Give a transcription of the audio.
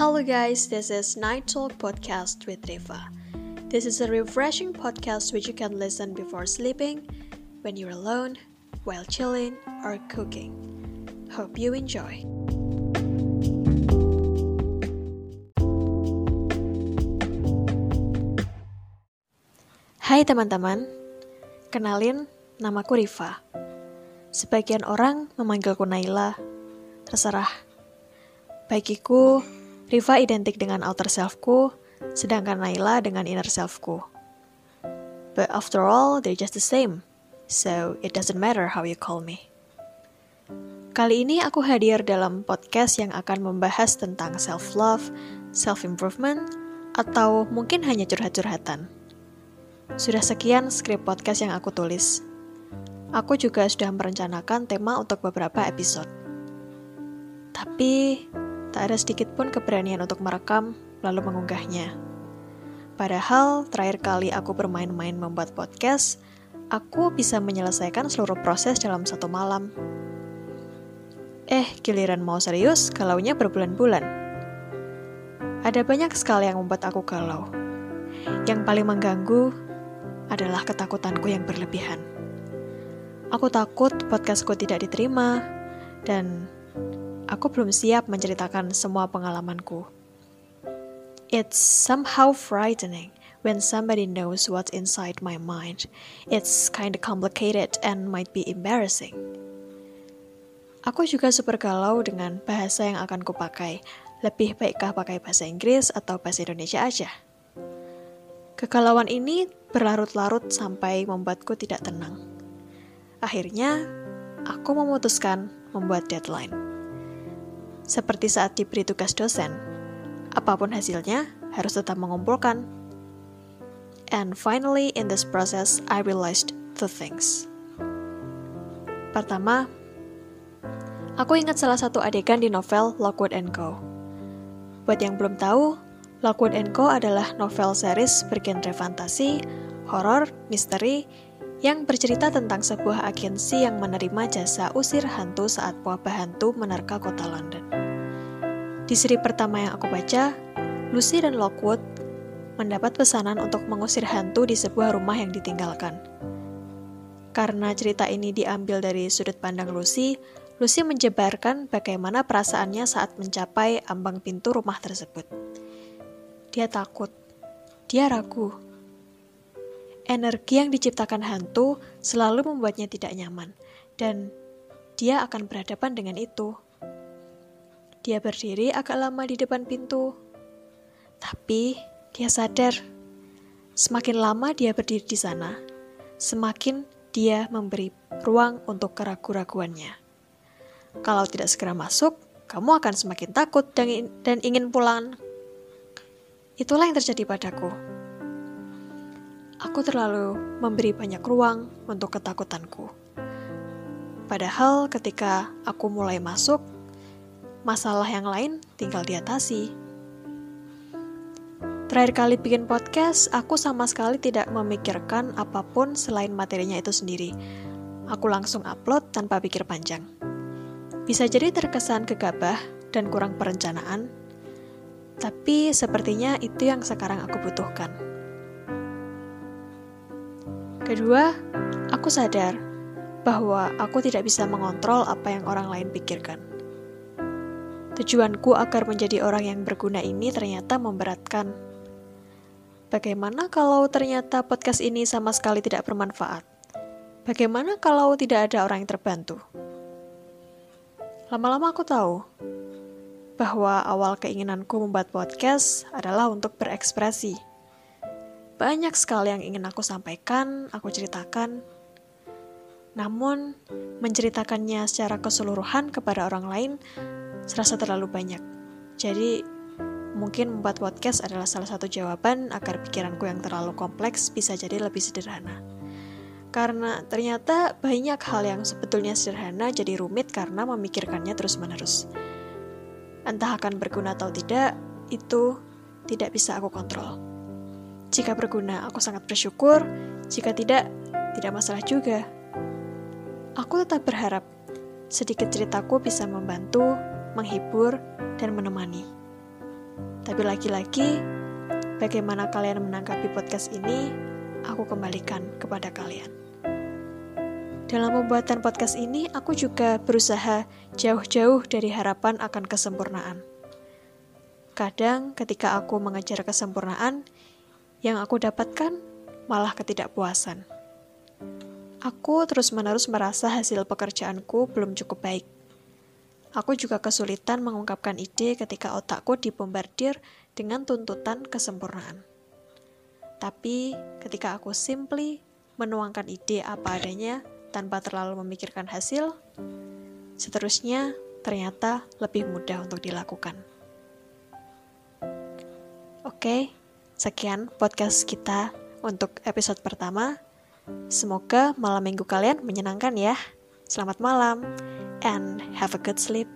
Hello guys, this is Night Talk Podcast with Riva. This is a refreshing podcast which you can listen before sleeping, when you're alone, while chilling, or cooking. Hope you enjoy. Hai teman-teman, kenalin namaku Riva. Sebagian orang memanggilku Naila, terserah. Bagiku, Riva identik dengan outer selfku, sedangkan Naila dengan inner selfku. But after all, they're just the same, so it doesn't matter how you call me. Kali ini aku hadir dalam podcast yang akan membahas tentang self-love, self-improvement, atau mungkin hanya curhat-curhatan. Sudah sekian skrip podcast yang aku tulis. Aku juga sudah merencanakan tema untuk beberapa episode. Tapi, Tak ada sedikit pun keberanian untuk merekam, lalu mengunggahnya. Padahal, terakhir kali aku bermain-main membuat podcast, aku bisa menyelesaikan seluruh proses dalam satu malam. Eh, giliran mau serius, galaunya berbulan-bulan. Ada banyak sekali yang membuat aku galau. Yang paling mengganggu adalah ketakutanku yang berlebihan. Aku takut podcastku tidak diterima, dan aku belum siap menceritakan semua pengalamanku. It's somehow frightening when somebody knows what's inside my mind. It's kind of complicated and might be embarrassing. Aku juga super galau dengan bahasa yang akan kupakai. Lebih baikkah pakai bahasa Inggris atau bahasa Indonesia aja? Kegalauan ini berlarut-larut sampai membuatku tidak tenang. Akhirnya, aku memutuskan membuat deadline. Seperti saat diberi tugas dosen, apa pun hasilnya harus tetap mengumpulkan. And finally, in this process, I realized two things. Pertama, aku ingat salah satu adegan di novel Lockwood and Co. Buat yang belum tahu, Lockwood and Co adalah novel series bergenre fantasi, horor, misteri, yang bercerita tentang sebuah agensi yang menerima jasa usir hantu saat wabah hantu menerka kota London. Di seri pertama yang aku baca, Lucy dan Lockwood mendapat pesanan untuk mengusir hantu di sebuah rumah yang ditinggalkan. Karena cerita ini diambil dari sudut pandang Lucy, Lucy menjebarkan bagaimana perasaannya saat mencapai ambang pintu rumah tersebut. Dia takut, dia ragu, energi yang diciptakan hantu selalu membuatnya tidak nyaman, dan dia akan berhadapan dengan itu. Dia berdiri agak lama di depan pintu, tapi dia sadar semakin lama dia berdiri di sana, semakin dia memberi ruang untuk keraguan-raguannya. Kalau tidak segera masuk, kamu akan semakin takut dan ingin pulang. Itulah yang terjadi padaku aku terlalu memberi banyak ruang untuk ketakutanku. Padahal ketika aku mulai masuk, masalah yang lain tinggal diatasi. Terakhir kali bikin podcast, aku sama sekali tidak memikirkan apa pun selain materinya itu sendiri. Aku langsung upload tanpa pikir panjang. Bisa jadi terkesan gegabah dan kurang perencanaan, tapi sepertinya itu yang sekarang aku butuhkan. Kedua, aku sadar bahwa aku tidak bisa mengontrol apa yang orang lain pikirkan. Tujuanku agar menjadi orang yang berguna ini ternyata memberatkan. Bagaimana kalau ternyata podcast ini sama sekali tidak bermanfaat? Bagaimana kalau tidak ada orang yang terbantu? Lama-lama aku tahu bahwa awal keinginanku membuat podcast adalah untuk berekspresi banyak sekali yang ingin aku sampaikan, aku ceritakan. Namun, menceritakannya secara keseluruhan kepada orang lain serasa terlalu banyak. Jadi, mungkin membuat podcast adalah salah satu jawaban agar pikiranku yang terlalu kompleks bisa jadi lebih sederhana. Karena ternyata banyak hal yang sebetulnya sederhana jadi rumit karena memikirkannya terus-menerus. Entah akan berguna atau tidak, itu tidak bisa aku kontrol. Jika berguna, aku sangat bersyukur. Jika tidak, tidak masalah juga. Aku tetap berharap sedikit ceritaku bisa membantu, menghibur, dan menemani. Tapi lagi-lagi, bagaimana kalian menanggapi podcast ini, aku kembalikan kepada kalian. Dalam pembuatan podcast ini, aku juga berusaha jauh-jauh dari harapan akan kesempurnaan. Kadang, ketika aku mengejar kesempurnaan, yang aku dapatkan malah ketidakpuasan. Aku terus-menerus merasa hasil pekerjaanku belum cukup baik. Aku juga kesulitan mengungkapkan ide ketika otakku dibombardir dengan tuntutan kesempurnaan. Tapi ketika aku simply menuangkan ide apa adanya tanpa terlalu memikirkan hasil, seterusnya ternyata lebih mudah untuk dilakukan. Oke, sekian podcast kita untuk episode pertama. Semoga malam minggu kalian menyenangkan ya. Selamat malam and have a good sleep.